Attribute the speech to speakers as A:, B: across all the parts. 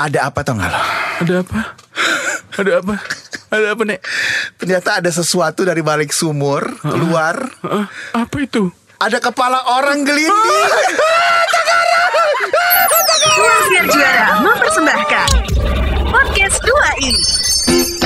A: Ada apa tau gak lo?
B: Ada apa? Ada apa? Ada apa, Nek?
A: Ternyata ada sesuatu dari balik sumur keluar.
B: Ah, apa itu?
A: Ada kepala orang gelinding.
C: Juara mempersembahkan Podcast 2i
A: Eh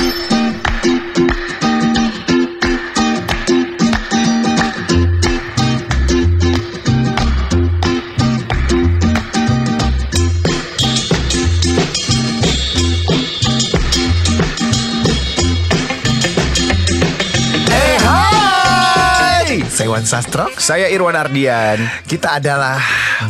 A: hai Saya Wan Sastro
B: Saya Irwan Ardian.
A: Kita adalah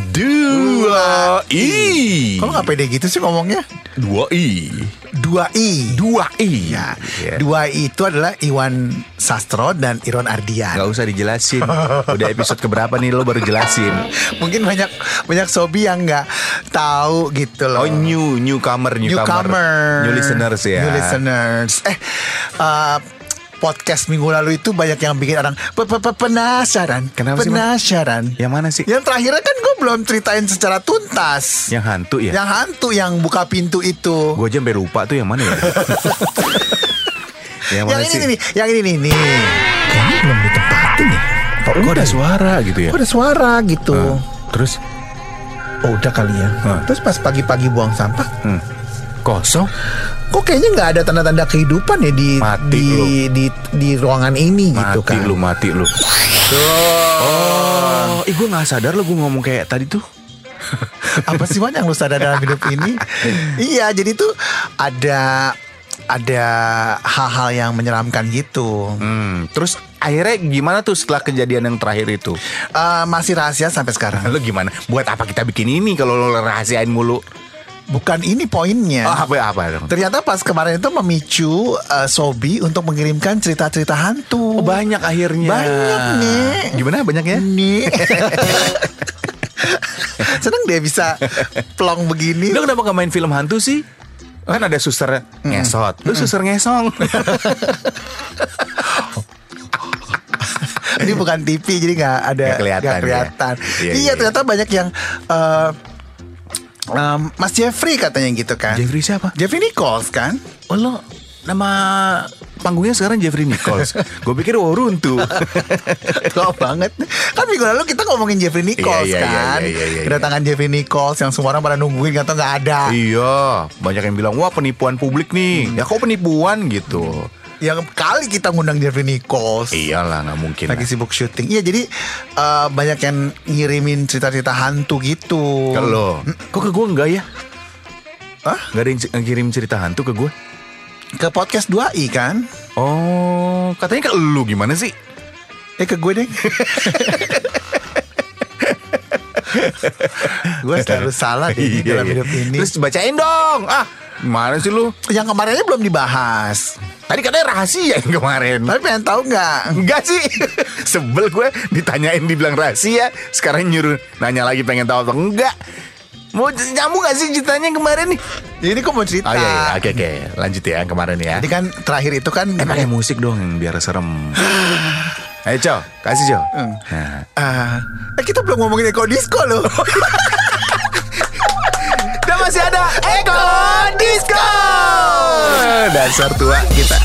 B: Dua I.
A: Kok gak pede gitu sih ngomongnya?
B: Dua I.
A: Dua I
B: Dua I.
A: Ya,
B: Ya.
A: dua I itu adalah Iwan Sastro dan Irwan Ardian.
B: Gak usah dijelasin. Udah episode keberapa nih lo baru jelasin.
A: Mungkin banyak banyak sobi yang nggak tahu gitu loh.
B: Oh new newcomer newcomer.
A: newcomer,
B: New listeners ya.
A: New listeners. Eh, uh, podcast minggu lalu itu banyak yang bikin orang pe- pe- pe- penasaran.
B: Kenapa sih,
A: penasaran.
B: Yang mana sih?
A: Yang terakhirnya kan gue belum ceritain secara tuntas.
B: Yang hantu ya?
A: Yang hantu yang buka pintu itu.
B: Gue aja sampai lupa tuh yang mana ya? yang
A: yang
B: mana
A: ini
B: sih?
A: nih, yang ini nih, nih. Kayaknya belum ditempatin ya.
B: Oh, kok ada suara gitu ya?
A: Kok ada suara gitu.
B: Ah, terus
A: Oh udah kali ya.
B: Ah.
A: Terus pas pagi-pagi buang sampah,
B: hmm, kosong.
A: Kok kayaknya nggak ada tanda-tanda kehidupan ya di
B: Mati
A: di,
B: lu.
A: di di ruangan ini gitu
B: Mati
A: kan.
B: lu, mati lu. Oh, ih gue gak sadar lo gue ngomong kayak tadi tuh.
A: Apa sih Wan yang lu sadar dalam hidup ini? iya, jadi tuh ada ada hal-hal yang menyeramkan gitu.
B: Hmm, terus akhirnya gimana tuh setelah kejadian yang terakhir itu?
A: Eh, masih rahasia sampai sekarang.
B: Lo gimana? Buat apa kita bikin ini kalau lo rahasiain mulu?
A: Bukan ini poinnya.
B: Oh, apa apa?
A: Ternyata pas kemarin itu memicu eh, Sobi untuk mengirimkan cerita-cerita hantu.
B: Oh, banyak akhirnya.
A: Banyak nih.
B: Gimana banyaknya?
A: Nih. Seneng dia bisa plong begini.
B: Lo kenapa gak main film hantu sih? Kan ada suster ngesot. Lu suster ngesong.
A: Ini bukan TV jadi nggak ada
B: Nggak kelihatan,
A: nggak kelihatan.
B: ya. Iya,
A: Iya,
B: iya.
A: ternyata banyak yang eh, em, Mas Jeffrey katanya gitu kan.
B: Jeffrey siapa?
A: Jeffrey Nichols kan.
B: Oh lo nama panggungnya sekarang Jeffrey Nichols. Gue pikir Waruntu.
A: Tua banget. Kan minggu lalu kita ngomongin Jeffrey Nichols
B: Iya, iya, iya,
A: kan.
B: iya, iya, iya.
A: Kedatangan Jeffrey Nichols yang semua orang pada nungguin kata nggak ada.
B: iya, banyak yang bilang wah penipuan publik nih. Ya kok penipuan gitu.
A: Yang kali kita ngundang Jeffrey Nichols.
B: Iyalah nggak mungkin.
A: Lagi sibuk syuting. Iya jadi eh, banyak yang ngirimin cerita-cerita hantu gitu.
B: Kalau kok ke gue enggak ya?
A: Hah?
B: Gak ada yang ngirim cerita hantu ke gue?
A: Ke podcast 2i kan?
B: Oh, katanya ke lu gimana sih?
A: Eh ke gue deh. gue selalu salah deh
B: Iya,
A: dalam
B: iya.
A: hidup ini.
B: Terus bacain dong. Ah, gimana sih lu?
A: yang kemarinnya belum dibahas.
B: Tadi katanya rahasia yang kemarin.
A: Tapi pengen tahu nggak?
B: Enggak sih Sebel gue ditanyain dibilang rahasia Sekarang nyuruh nanya lagi pengen tahu atau enggak Mau nyambung gak sih ceritanya kemarin nih
A: Ini kok mau cerita.
B: Oh iya, iya. oke oke Lanjut ya yang kemarin ya
A: Jadi kan terakhir itu kan
B: Eh pakai musik dong biar serem Ayo Cow Kasih Cow
A: Hmm.
B: nah.
A: Ah, eh, kita belum ngomongin Eko Disco loh.
B: Dan masih ada Eko Disco Dasar tua kita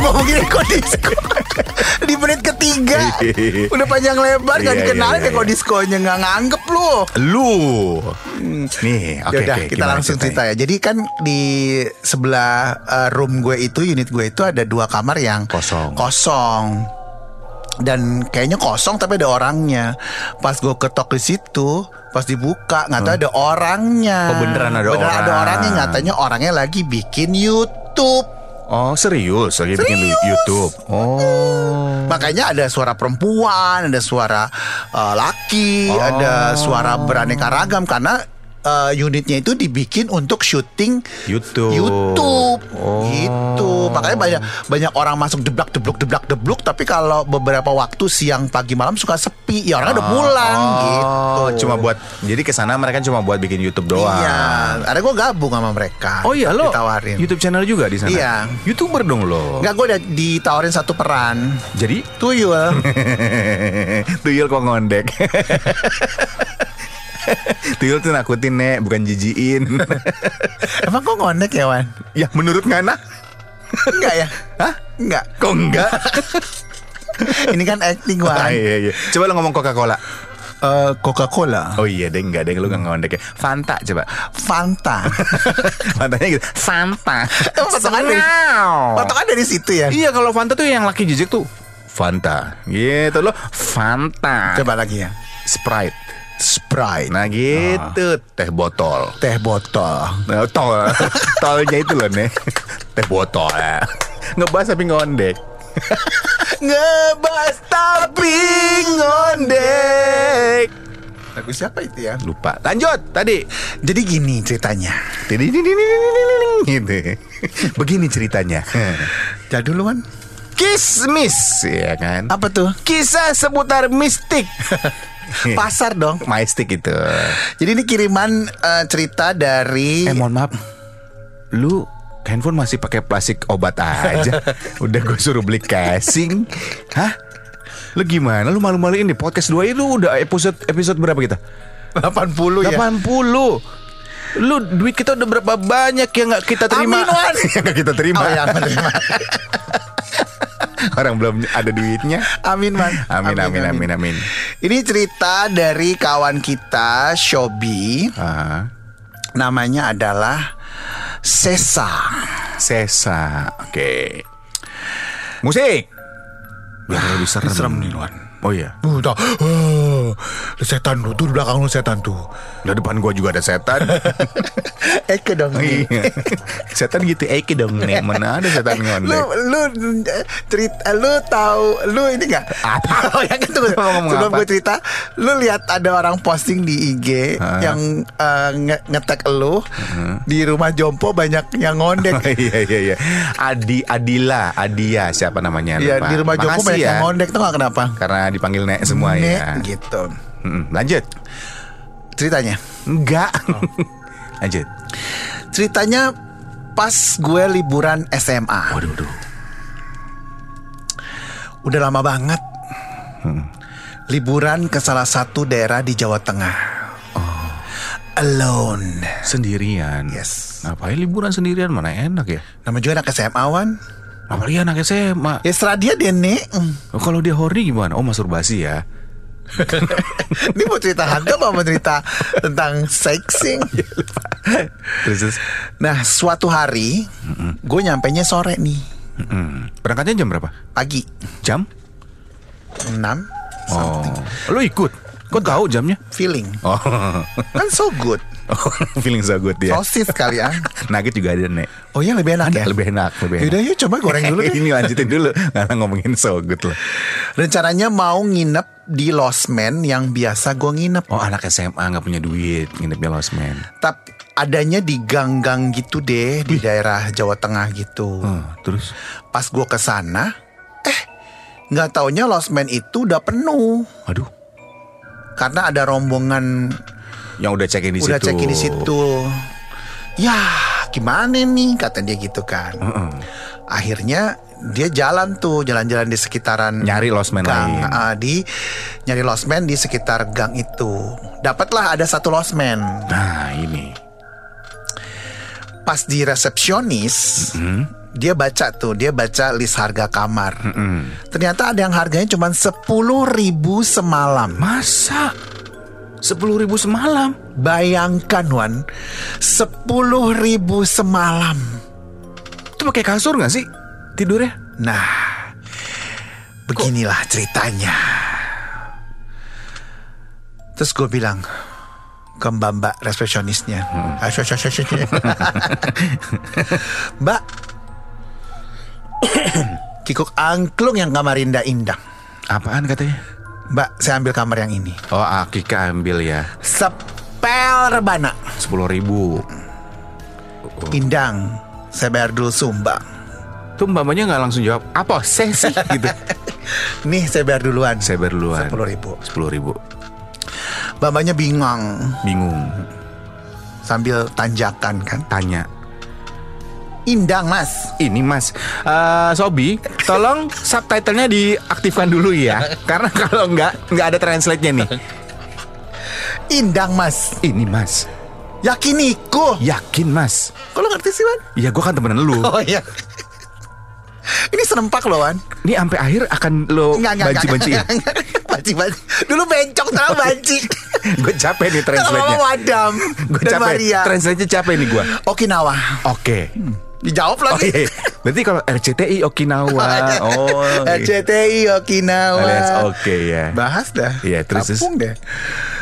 A: ngomongin. Di menit ketiga udah panjang lebar
B: Iya,
A: kan
B: iya,
A: dikenalin
B: iya,
A: Eko
B: iya.
A: Disco-nya nggak nganggep lu.
B: Lu Nih oke
A: Yaudah
B: oke,
A: kita
B: gimana
A: langsung cerita ya. Jadi kan di sebelah uh, room gue itu unit gue itu ada dua kamar yang
B: Kosong.
A: Kosong. Dan kayaknya kosong tapi ada orangnya. Pas gue ketok di situ, pas dibuka nggak tahu ada orangnya.
B: Oh, beneran ada
A: beneran ada
B: orang.
A: orangnya. Katanya orangnya lagi bikin YouTube.
B: Oh serius lagi bikin lu- YouTube Oh
A: Makanya ada suara perempuan, ada suara uh, laki,
B: Oh.
A: ada suara beraneka ragam karena uh, unitnya itu dibikin untuk syuting
B: YouTube.
A: YouTube
B: oh.
A: gitu. Makanya banyak banyak orang masuk deblak deblok deblak deblok tapi kalau beberapa waktu siang pagi malam suka sepi ya orang oh. udah pulang
B: oh. gitu. Cuma buat jadi ke sana mereka cuma buat bikin YouTube doang.
A: Iya. Ada gue gabung sama mereka.
B: Oh iya lo.
A: Ditawarin.
B: YouTube channel juga di sana.
A: Iya.
B: YouTuber dong lo.
A: Enggak gue udah ditawarin satu peran.
B: Jadi?
A: Tuyul.
B: Tuyul kok ngondek. tuyul tuh nakutin nek bukan jijiin
A: emang kok ngondek ya Wan
B: ya menurut Ngana
A: enggak ya
B: hah
A: enggak
B: kok enggak
A: ini kan acting Wan ah,
B: iya, iya. coba lo ngomong Coca Cola Uh,
A: eh, Coca-Cola.
B: Oh iya, deh enggak, deh lu nggak ngondek ya. Fanta coba.
A: Fanta.
B: Fantanya gitu. Fanta.
A: Potongan dari, kan dari situ ya.
B: Iya, kalau Fanta tuh yang laki jijik tuh Fanta. Gitu loh, Fanta.
A: Coba lagi ya.
B: Sprite.
A: Sprite.
B: Nah gitu, ah. teh botol.
A: Teh botol.
B: Nah, tol. Tolnya itu loh nih. Teh botol. Eh. Ngebahas tapi ngondek.
A: Ngebahas tapi ngondek. Lagu siapa itu ya?
B: Lupa. Lanjut tadi.
A: Jadi gini ceritanya.
B: Jadi gitu. Begini ceritanya. Jadul dulu kan? Kismis ya kan?
A: Apa tuh?
B: Kisah seputar mistik.
A: Pasar dong.
B: Mystic itu.
A: Jadi ini kiriman eh, cerita dari
B: Eh mohon maaf. Lu handphone masih pakai plastik obat aja. Udah gue suruh beli casing. Hah? Lu gimana? Lu malu-maluin di podcast 2 itu udah episode episode berapa kita?
A: 80 ya.
B: 80. Lu duit kita udah berapa banyak yang nggak kita terima?
A: Amin,
B: yang nggak kita terima.
A: Oh ya.
B: Orang belum ada duitnya.
A: Amin, Man.
B: Amin amin amin amin.
A: Ini cerita dari kawan kita, Shobi.
B: Ah,
A: Namanya adalah Sesa.
B: Sesa. Oke. Musik. Biar lebih serem.
A: serem nih, Luan.
B: Oh iya.
A: Uh. Uh, setan lu tuh di belakang lu setan tuh.
B: Di depan gua juga ada setan.
A: Eke dong. nih.
B: Iya. setan gitu Eki dong nih. Mana ada setan
A: lu
B: ngondek.
A: lu eh, cerita lu tahu lu ini nggak
B: Apa?
A: oh ya kan tunggu
B: Mau ngomong
A: sebelum gue cerita lu lihat ada orang posting di IG
B: Hah?
A: yang eh, nge- ngetek lu di rumah Jompo banyak yang ngondek
B: Oh, iya iya iya. Adi Adila, Adia siapa namanya?
A: Iya di rumah Jompo
B: Makasih
A: banyak
B: ya.
A: yang ngondek tuh nggak kenapa
B: Karena dipanggil Nek semua
A: Nek,
B: ya.
A: gitu
B: Lanjut.
A: ceritanya
B: Enggak.
A: Oh.
B: Lanjut.
A: ceritanya pas gue liburan SMA
B: Waduh, waduh.
A: udah lama banget
B: Hmm.
A: liburan ke salah satu daerah di Jawa Tengah
B: Oh.
A: alone
B: Sendirian.
A: Yes.
B: Ngapain liburan sendirian mana enak ya?
A: nama juga anak SMA Wan
B: Apalagi anak SMA.
A: Ya serah dia deh nek
B: Oh, kalau dia horny gimana? Oh masturbasi ya.
A: Ini mau cerita hantu apa mau cerita tentang sexing
B: Terus.
A: Nah suatu hari Gue nyampainya sore nih
B: Mm-mm. Berangkatnya jam berapa?
A: Pagi
B: Jam?
A: 6
B: Oh, lu ikut? Kok tahu jamnya?
A: Feeling
B: Oh,
A: Kan so good
B: oh feeling so good ya.
A: Sosis kali ya.
B: Nugget juga ada nek.
A: Oh iya lebih enak ya?
B: Lebih enak, lebih enak.
A: Yaudah yuk coba goreng dulu deh.
B: Ini lanjutin dulu Karena ngomongin so good loh
A: Rencananya mau nginep di Losmen yang biasa gue nginep.
B: Oh anak SMA nggak punya duit Nginepnya losmen
A: Tapi adanya di gang-gang gitu deh Di daerah Jawa Tengah gitu.
B: Oh, Terus?
A: Pas gue ke sana Eh nggak taunya Losmen itu udah penuh.
B: Aduh.
A: Karena ada rombongan
B: Yang udah check in di
A: udah
B: situ
A: check in di situ. Ya, gimana nih kata dia gitu kan.
B: Heeh.
A: Akhirnya dia jalan tuh, jalan-jalan di sekitaran
B: Nyari losmen
A: gang,
B: lain.
A: ah, di nyari losmen di sekitar gang itu. Dapatlah ada satu losmen.
B: Nah ini
A: Pas di resepsionis, dia baca tuh, dia baca list harga kamar. Ternyata ada yang harganya cuma sepuluh ribu semalam.
B: Masa Sepuluh ribu semalam
A: Bayangkan Wan, sepuluh ribu semalam.
B: Itu pakai kasur gak sih Tidurnya
A: Nah, beginilah ceritanya. Terus gue bilang ke mbak mbak resepsionisnya, shush. Mbak, kikuk angklung yang kamar indah-indah.
B: Apaan katanya
A: Mbak, saya ambil kamar yang ini.
B: Oh Akika ambil ya
A: Sep, pel rebana.
B: Sepuluh ribu.
A: Indang. Saya bayar dulu sumbang.
B: Tuh mbak-mbaknya nggak langsung jawab apa sih gitu.
A: Nih saya bayar duluan.
B: Saya bayar duluan.
A: Sepuluh ribu.
B: Sepuluh ribu.
A: Mbak-mbaknya bingung
B: Bingung.
A: sambil tanjakan kan.
B: Tanya.
A: Indang mas.
B: Ini mas, Eh, Sobi, tolong subtitlenya diaktifkan dulu ya, karena kalau nggak nggak ada translate-nya nih.
A: Indang mas.
B: Ini mas,
A: Yakiniku.
B: yakin mas?
A: Lo ngerti sih Wan?
B: Iya, gue kan temenan lu.
A: Oh iya. Ini serempak loh Wan.
B: Ini sampai akhir akan lo banci-banciin.
A: Banci-banci. Dulu bencong terlalu banci.
B: gue capek nih
A: Kalau
B: translate-nya.
A: Wadam
B: Gue
A: dan
B: capek. Translate-nya capek nih gue.
A: Okinawa.
B: Oke.
A: Dijawab
B: Oh
A: lagi.
B: iya. Berarti kalau RCTI Okinawa. Oh. iya.
A: RCTI Okinawa.
B: Oke ya.
A: Bahas dah.
B: Iya, terus-
A: Kampung deh.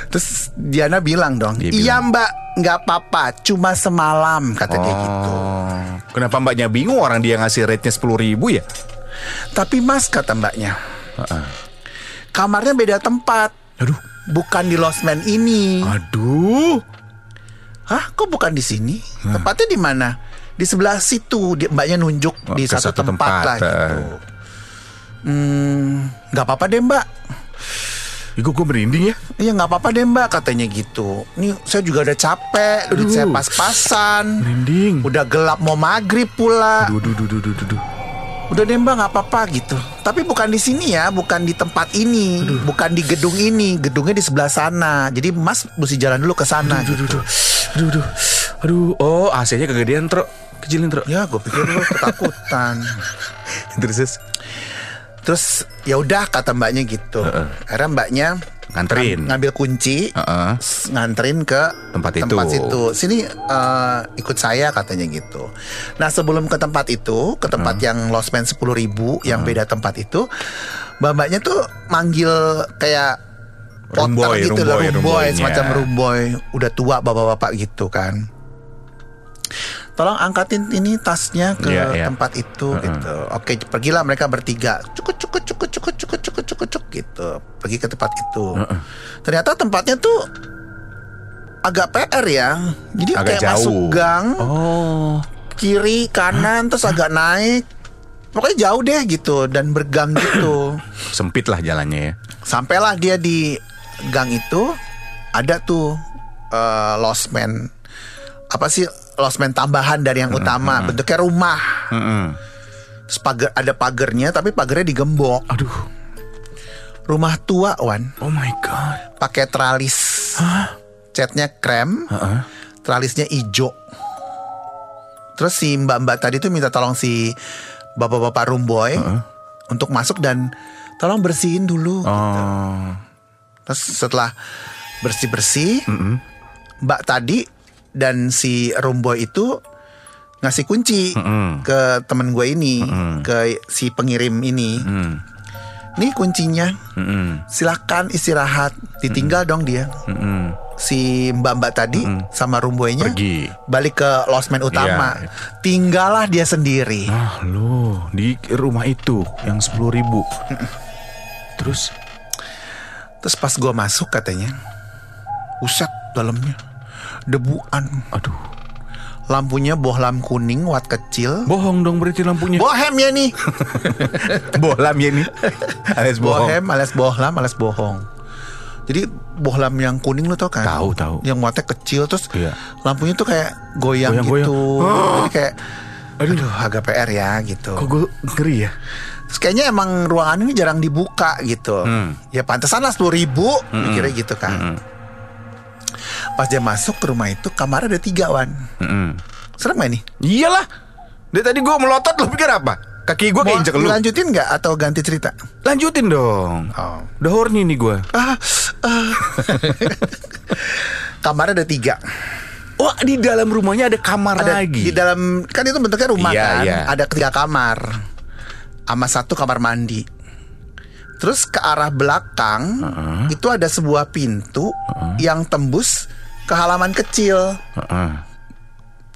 A: Terus Diana bilang dong,
B: Dia
A: iya
B: bilang.
A: mbak, nggak apa-apa, cuma semalam kata dia gitu.
B: Oh. Kenapa mbaknya bingung orang dia ngasih rate-nya sepuluh ribu ya?
A: Tapi mas kata mbaknya, kamarnya beda tempat.
B: Aduh.
A: Bukan di losmen ini.
B: Aduh.
A: Hah, kok bukan di sini? Tempatnya di mana? Di sebelah situ. Dia, mbaknya nunjuk
B: Oh,
A: di satu,
B: satu
A: tempat,
B: tempat,
A: lah
B: eh.
A: gitu. Hmm, nggak apa-apa deh mbak.
B: Kok gue merinding ya?
A: Iya nggak apa-apa deh mbak katanya gitu. Nih saya juga udah capek, duit
B: Aduh.
A: saya pas-pasan.
B: Merinding.
A: Udah gelap mau maghrib pula.
B: Aduh, aduh, aduh, aduh, aduh.
A: Udah deh mbak nggak apa-apa gitu. Tapi bukan di sini ya, bukan di tempat ini, bukan di gedung ini. Gedungnya di sebelah sana. Jadi mas mesti jalan dulu ke sana.
B: Aduh,
A: gitu.
B: aduh, aduh, aduh, aduh. Oh, AC-nya kegedean, Tro. Kecilin, Tro.
A: Ya gue pikir lu ketakutan.
B: Terus, terus.
A: Terus ya udah kata mbaknya gitu. Akhirnya mbaknya
B: Nganterin.
A: ng- ngambil kunci,
B: Heeh.
A: s- nganterin ke
B: Tempat itu.
A: situ. Sini eh, ikut saya katanya gitu. Nah sebelum ke tempat itu, ke tempat yang losmen sepuluh ribu, yang beda tempat itu, mbak-mbaknya tuh manggil kayak
B: Room
A: potter
B: boy,
A: gitu
B: room
A: loh,
B: boy,
A: room
B: room
A: boy,
B: boy-nya.
A: semacam room boy, udah tua bapak-bapak gitu kan. Tolong angkatin ini tasnya ke
B: Iya, iya.
A: tempat itu gitu. Oke, pergilah mereka bertiga. Cukut cukut cukut cukut cukut cukut cukut cuk gitu. Pergi ke tempat itu. Ternyata tempatnya tuh agak PR ya. Jadi
B: Agak
A: kayak
B: jauh.
A: masuk gang,
B: Oh.
A: kiri, kanan terus agak naik. Pokoknya jauh deh gitu dan bergang gitu.
B: Sempit lah jalannya ya.
A: Sampailah dia di gang itu ada tuh eh, losmen apa sih losmen tambahan dari yang utama bentuknya rumah. Pagar ada pagernya tapi pagernya digembok.
B: Aduh.
A: rumah tua Wan.
B: Oh my god.
A: pakai tralis. Catnya krem.
B: Heeh.
A: tralisnya ijo. Terus si mbak-mbak tadi tuh minta tolong si bapak-bapak room boy untuk masuk dan tolong bersihin dulu
B: Oh.
A: Terus setelah bersih-bersih, Mbak tadi dan si room boy itu ngasih kunci
B: Mm-mm.
A: ke temen gue ini, ke si pengirim ini.
B: Mm.
A: Nih kuncinya,
B: Mm-mm.
A: silakan istirahat. Ditinggal dong dia.
B: Mm-mm.
A: Si mbak-mbak tadi sama room boynya
B: Pergi.
A: balik ke losmen utama.
B: Iya.
A: Tinggallah dia sendiri.
B: Ah lo di rumah itu yang sepuluh ribu. Terus
A: Terus pas gue masuk katanya, uset dalamnya debuan.
B: aduh
A: Lampunya bohlam kuning watt kecil.
B: bohong dong berarti lampunya.
A: Bohem ya nih.
B: Bohlam ya nih. Alias bohong.
A: Bohem alias bohlam alias bohong. Jadi bohlam yang kuning lo tau kan?
B: Tahu, tahu.
A: Yang wattnya kecil terus
B: Iya.
A: lampunya tuh kayak goyang,
B: Goyang-goyang.
A: gitu. Jadi kayak aduh. agak PR ya gitu.
B: Kok gue ngeri ya?
A: Terus kayaknya emang ruangan ini jarang dibuka gitu.
B: Hmm.
A: Ya pantesan lah sepuluh ribu, mikirnya gitu kan. Pas dia masuk ke rumah itu kamarnya ada tiga wan.
B: Mm-mm.
A: Serem gak nih?
B: Iyalah. Dari tadi gue melotot lo pikir apa? Kaki gue keinjek lu.
A: lanjutin nggak atau ganti cerita?
B: Lanjutin dong.
A: Oh.
B: Udah horny nih gue.
A: Ah, ah. kamarnya ada tiga.
B: Wah di dalam rumahnya ada kamar
A: ada
B: lagi.
A: di dalam kan itu bentuknya rumah
B: Iya,
A: kan
B: iya.
A: ada tiga kamar sama satu kamar mandi terus ke arah belakang itu ada sebuah pintu yang tembus ke halaman kecil
B: Heeh.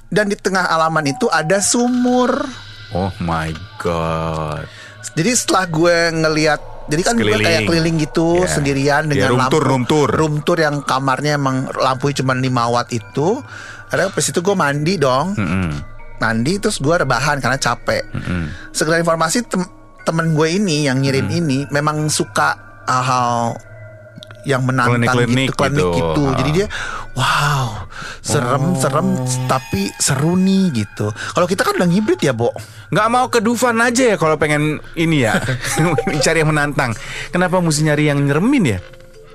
A: dan di tengah halaman itu ada sumur
B: Oh my god.
A: jadi setelah gue ngeliat Jadi kan gue kayak keliling gitu
B: Ya.
A: sendirian
B: Ya,
A: dengan
B: room tour,
A: lampu
B: room tour.
A: room tour yang kamarnya emang lampunya cuma 5 watt itu. Ada pas itu gue mandi dong.
B: Mm-mm.
A: Mandi terus gue rebahan karena capek.
B: Mm-mm.
A: Segala informasi tem- temen gue ini yang ngirim
B: Hmm.
A: ini memang suka hal-hal yang menantang
B: Klinik-klinik
A: gitu, klinik
B: gitu.
A: gitu. Jadi
B: Ah.
A: dia wow, serem serem tapi seru nih gitu. Kalau kita kan udah ngibrit ya, Bo.
B: Nggak mau ke Dufan aja ya kalau pengen ini ya cari yang menantang. Kenapa mesti nyari yang nyeremin ya?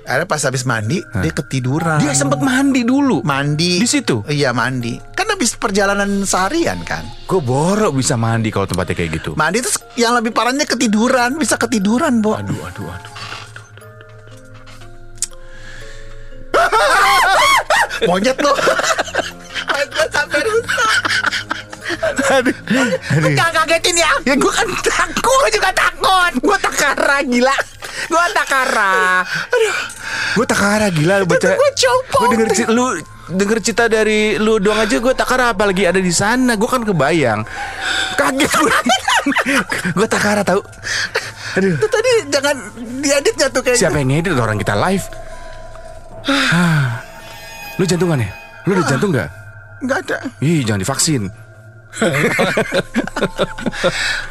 A: Akhirnya pas habis mandi dia ketiduran.
B: Dia sempat mandi dulu.
A: mandi
B: Di situ?
A: Iya mandi. Kan habis perjalanan seharian kan.
B: Gue borok bisa mandi kalau tempatnya kayak gitu.
A: Mandi terus yang lebih parahnya ketiduran, bisa ketiduran, Bo.
B: Aduh, aduh, aduh.
A: Monyet lo. Gue sampai rusak.
B: Aduh,
A: Lu jangan kagetin ya.
B: Ya gue kan takut. Gue juga takut. Gue takara gila. Gue takara. Aduh. Gue takara gila lu baca.
A: Gue copot.
B: Gue denger cerita lu denger cerita dari lu doang aja gue takara apalagi ada di sana. Gue kan kebayang. Kaget gue gue takara tahu aduh.
A: Itu tadi jangan diedit gak tuh kayaknya.
B: siapa yang ngedit? Orang kita live. Lu jantungan ya? Lu ada jantung nggak?
A: Enggak ada.
B: ih jangan divaksin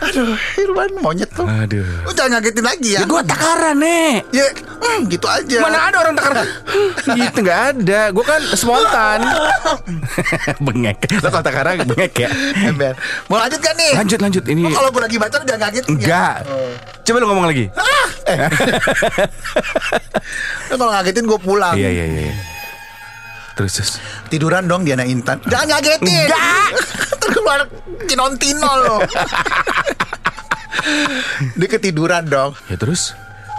A: Aduh, Irwan monyet tuh.
B: aduh
A: jangan ngagetin lagi ya.
B: ya gue takara nih
A: Ya, hmm, gitu aja.
B: Mana ada orang takar Gitu nggak ada Gue kan spontan Bengek Lo kalau takara bengek ya
A: Ember. Mau lanjut kan nih?
B: Lanjut lanjut Ini
A: Oh, kalau gue lagi baca jangan ngagetin. ya?
B: Enggak Coba lu ngomong lagi
A: Lu kalau ngagetin gue pulang.
B: Iya iya iya Terus terus
A: Tiduran dong Diana Intan. Jangan ngagetin.
B: Enggak.
A: Terus keluar tino-tino lo. dia ketiduran dong.
B: Ya terus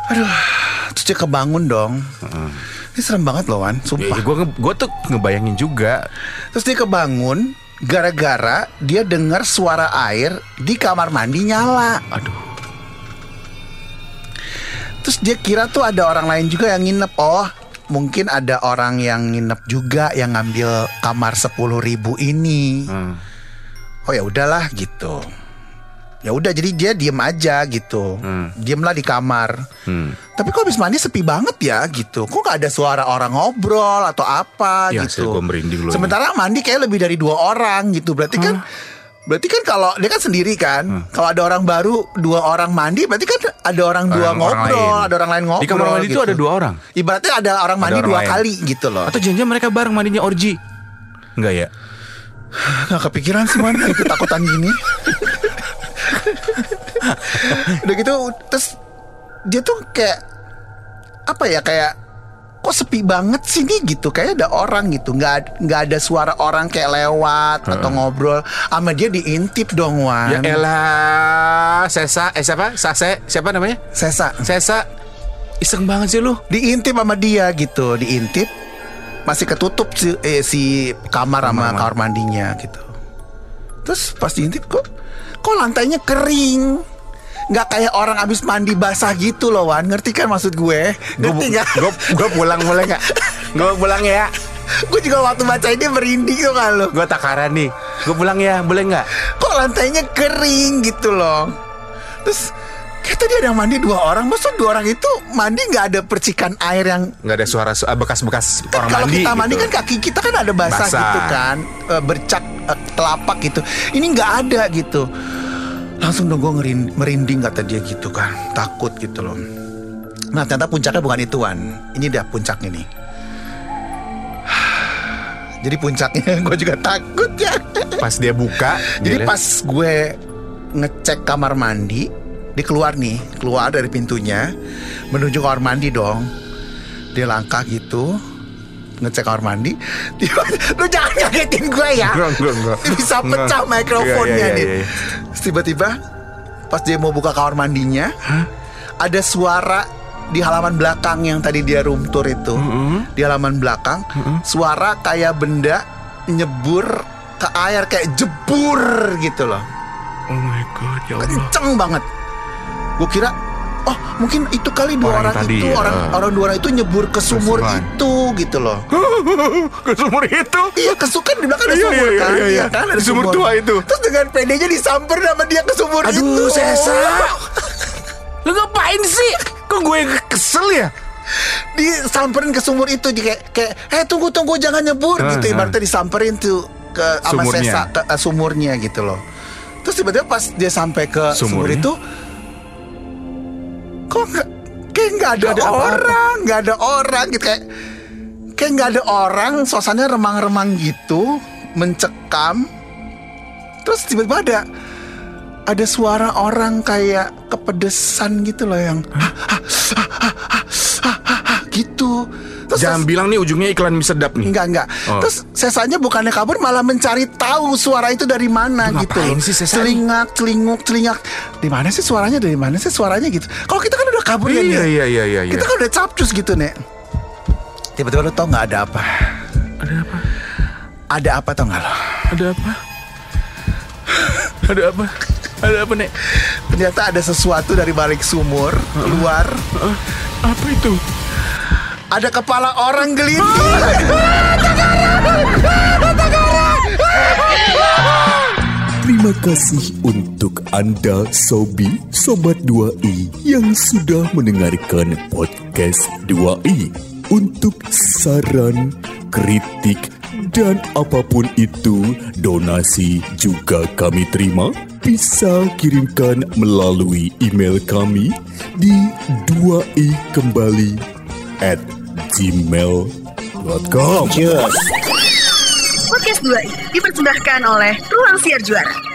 A: Aduh, terus dia kebangun dong. Ini serem banget loh Wan,
B: ya,
A: sumpah.
B: Gue gue tuh ngebayangin juga
A: Terus dia kebangun gara-gara dia dengar suara air di kamar mandi nyala.
B: Aduh
A: Terus dia kira tuh ada orang lain juga yang nginep. Oh, mungkin ada orang yang nginep juga yang ngambil kamar 10.000 ribu ini.
B: Hmm.
A: Oh ya udahlah gitu. Ya udah jadi dia diem aja gitu.
B: Hmm.
A: Diemlah di kamar.
B: Hmm.
A: Tapi kok habis mandi sepi banget ya gitu. Kok gak ada suara orang ngobrol atau apa
B: Ya,
A: gitu. Sementara mandi kayak lebih dari dua orang gitu. Berarti kan Berarti kan kalau dia kan sendiri kan, kalau ada orang baru dua orang mandi, berarti kan ada orang dua
B: Orang- orang
A: ngobrol,
B: lain.
A: ada orang lain ngobrol.
B: Di kamar mandi itu
A: gitu.
B: ada dua orang
A: Ibaratnya ada orang
B: Ada
A: mandi
B: orang
A: dua
B: lain.
A: kali gitu loh.
B: Atau jangan mereka bareng mandinya orgi Enggak ya
A: Gak kepikiran sih man Ikut takutan gini Udah gitu Terus Dia tuh kayak Apa ya kayak Kok sepi banget sih nih gitu? Kayak ada orang gitu. Nggak, nggak ada suara orang kayak lewat Atau ngobrol. Sama dia diintip dong Wan.
B: Ya elah Sesa Eh siapa? Sase Siapa namanya?
A: Sesa.
B: Sesa. Iseng banget sih lu.
A: Diintip sama dia gitu. Diintip Masih ketutup si, eh, si kamar sama kamar mandinya gitu. Terus pas diintip kok Kok lantainya kering nggak kayak orang abis mandi basah gitu loh Wan Ngerti kan maksud gue Ngerti nggak?
B: Gue gue pulang boleh nggak? Gue pulang ya.
A: gue juga waktu baca ini merinding tuh kan lo
B: Gue takaran nih. Gue pulang ya, boleh nggak?
A: Kok lantainya kering gitu loh Terus Kayak tadi ada yang mandi dua orang Maksud dua orang itu mandi nggak ada percikan air yang
B: Nggak ada suara su- bekas-bekas
A: kan
B: orang
A: kalau
B: mandi.
A: kita mandi
B: gitu.
A: kan kaki kita kan ada basah,
B: Basah.
A: gitu kan Eh, bercak eh, telapak gitu ini nggak ada gitu langsung dong gue ngerin- merinding kata dia gitu kan. Takut gitu loh. Nah ternyata puncaknya bukan ituan ini dia puncaknya nih. Jadi puncaknya gue juga takut ya.
B: Pas dia buka,
A: jadi
B: dia
A: pas gue ngecek kamar mandi, dia keluar nih, keluar dari pintunya, menuju kamar mandi dong. Dia langkah gitu, ngecek kamar mandi. Lu jangan ngagetin gue ya.
B: Enggak, enggak, enggak.
A: Bisa
B: Enggak.
A: pecah mikrofonnya
B: Iya, iya,
A: nih.
B: iya,
A: Tiba-tiba, pas dia mau buka kamar mandinya, ada suara di halaman belakang yang tadi dia room tour itu.
B: Mm-mm.
A: Di halaman belakang, suara kayak benda nyebur ke air kayak jebur gitu loh
B: Oh my god, ya Allah.
A: kenceng banget. Gue kira, oh mungkin itu kali dua
B: Orang
A: orang,
B: tadi,
A: itu
B: ya.
A: orang orang dua orang itu nyebur ke sumur
B: sungai.
A: itu gitu loh.
B: Ke sumur itu.
A: Iya ke su- kan di belakang ada
B: Iya,
A: sumur
B: iya, iya,
A: kan,
B: iya, iya.
A: kan ada
B: Sumur tua itu.
A: Terus dengan pedenya disamper sama dia ke sumur itu.
B: Aduh, Sesa. Lu ngapain sih?
D: Kok gue kesel ya?
A: disamperin ke sumur itu kayak kayak eh tunggu tunggu jangan nyebur
D: Ah,
A: gitu
D: ah.
A: ibaratnya disamperin tuh ke sama
D: Sumurnya.
A: sesa ke eh, sumurnya gitu loh terus tiba-tiba pas dia sampai ke sumur
D: Sumurnya?
A: itu kok nggak kayak nggak ada,
D: ada
A: orang nggak ada orang gitu kayak kayak nggak ada orang suasananya remang-remang gitu mencekam terus tiba-tiba ada ada suara orang kayak kepedesan gitu loh yang gitu terus
D: Jangan bilang nih ujungnya iklan mie sedap nih.
A: Enggak enggak.
D: Oh.
A: Terus sesanya bukannya kabur malah mencari tahu suara itu dari mana
D: Lu
A: gitu.
D: sih Sesa?
A: Celingak, celinguk, celingak. Di mana sih suaranya? Dari mana sih suaranya gitu. Kalau kita udah kabur ya.
D: Iya
A: Nek.
D: iya iya iya. iya.
A: Kita kan udah capcus gitu, Nek. Tiba-tiba lu tau nggak ada apa?
D: Ada apa?
A: Ada apa tau nggak lo?
D: Ada apa? Ada apa? Ada apa nek?
A: Ternyata ada sesuatu dari balik sumur keluar.
D: Eh, apa itu?
A: Ada kepala orang gelinding.
B: Kasih untuk Anda Sobi Sobat 2i yang sudah mendengarkan podcast 2i. Untuk saran, kritik, dan apa pun itu, donasi juga kami terima. Bisa kirimkan melalui email kami di 2i kembali at gmail.com.
C: Podcast 2i dipersembahkan oleh Ruang Siar Juara.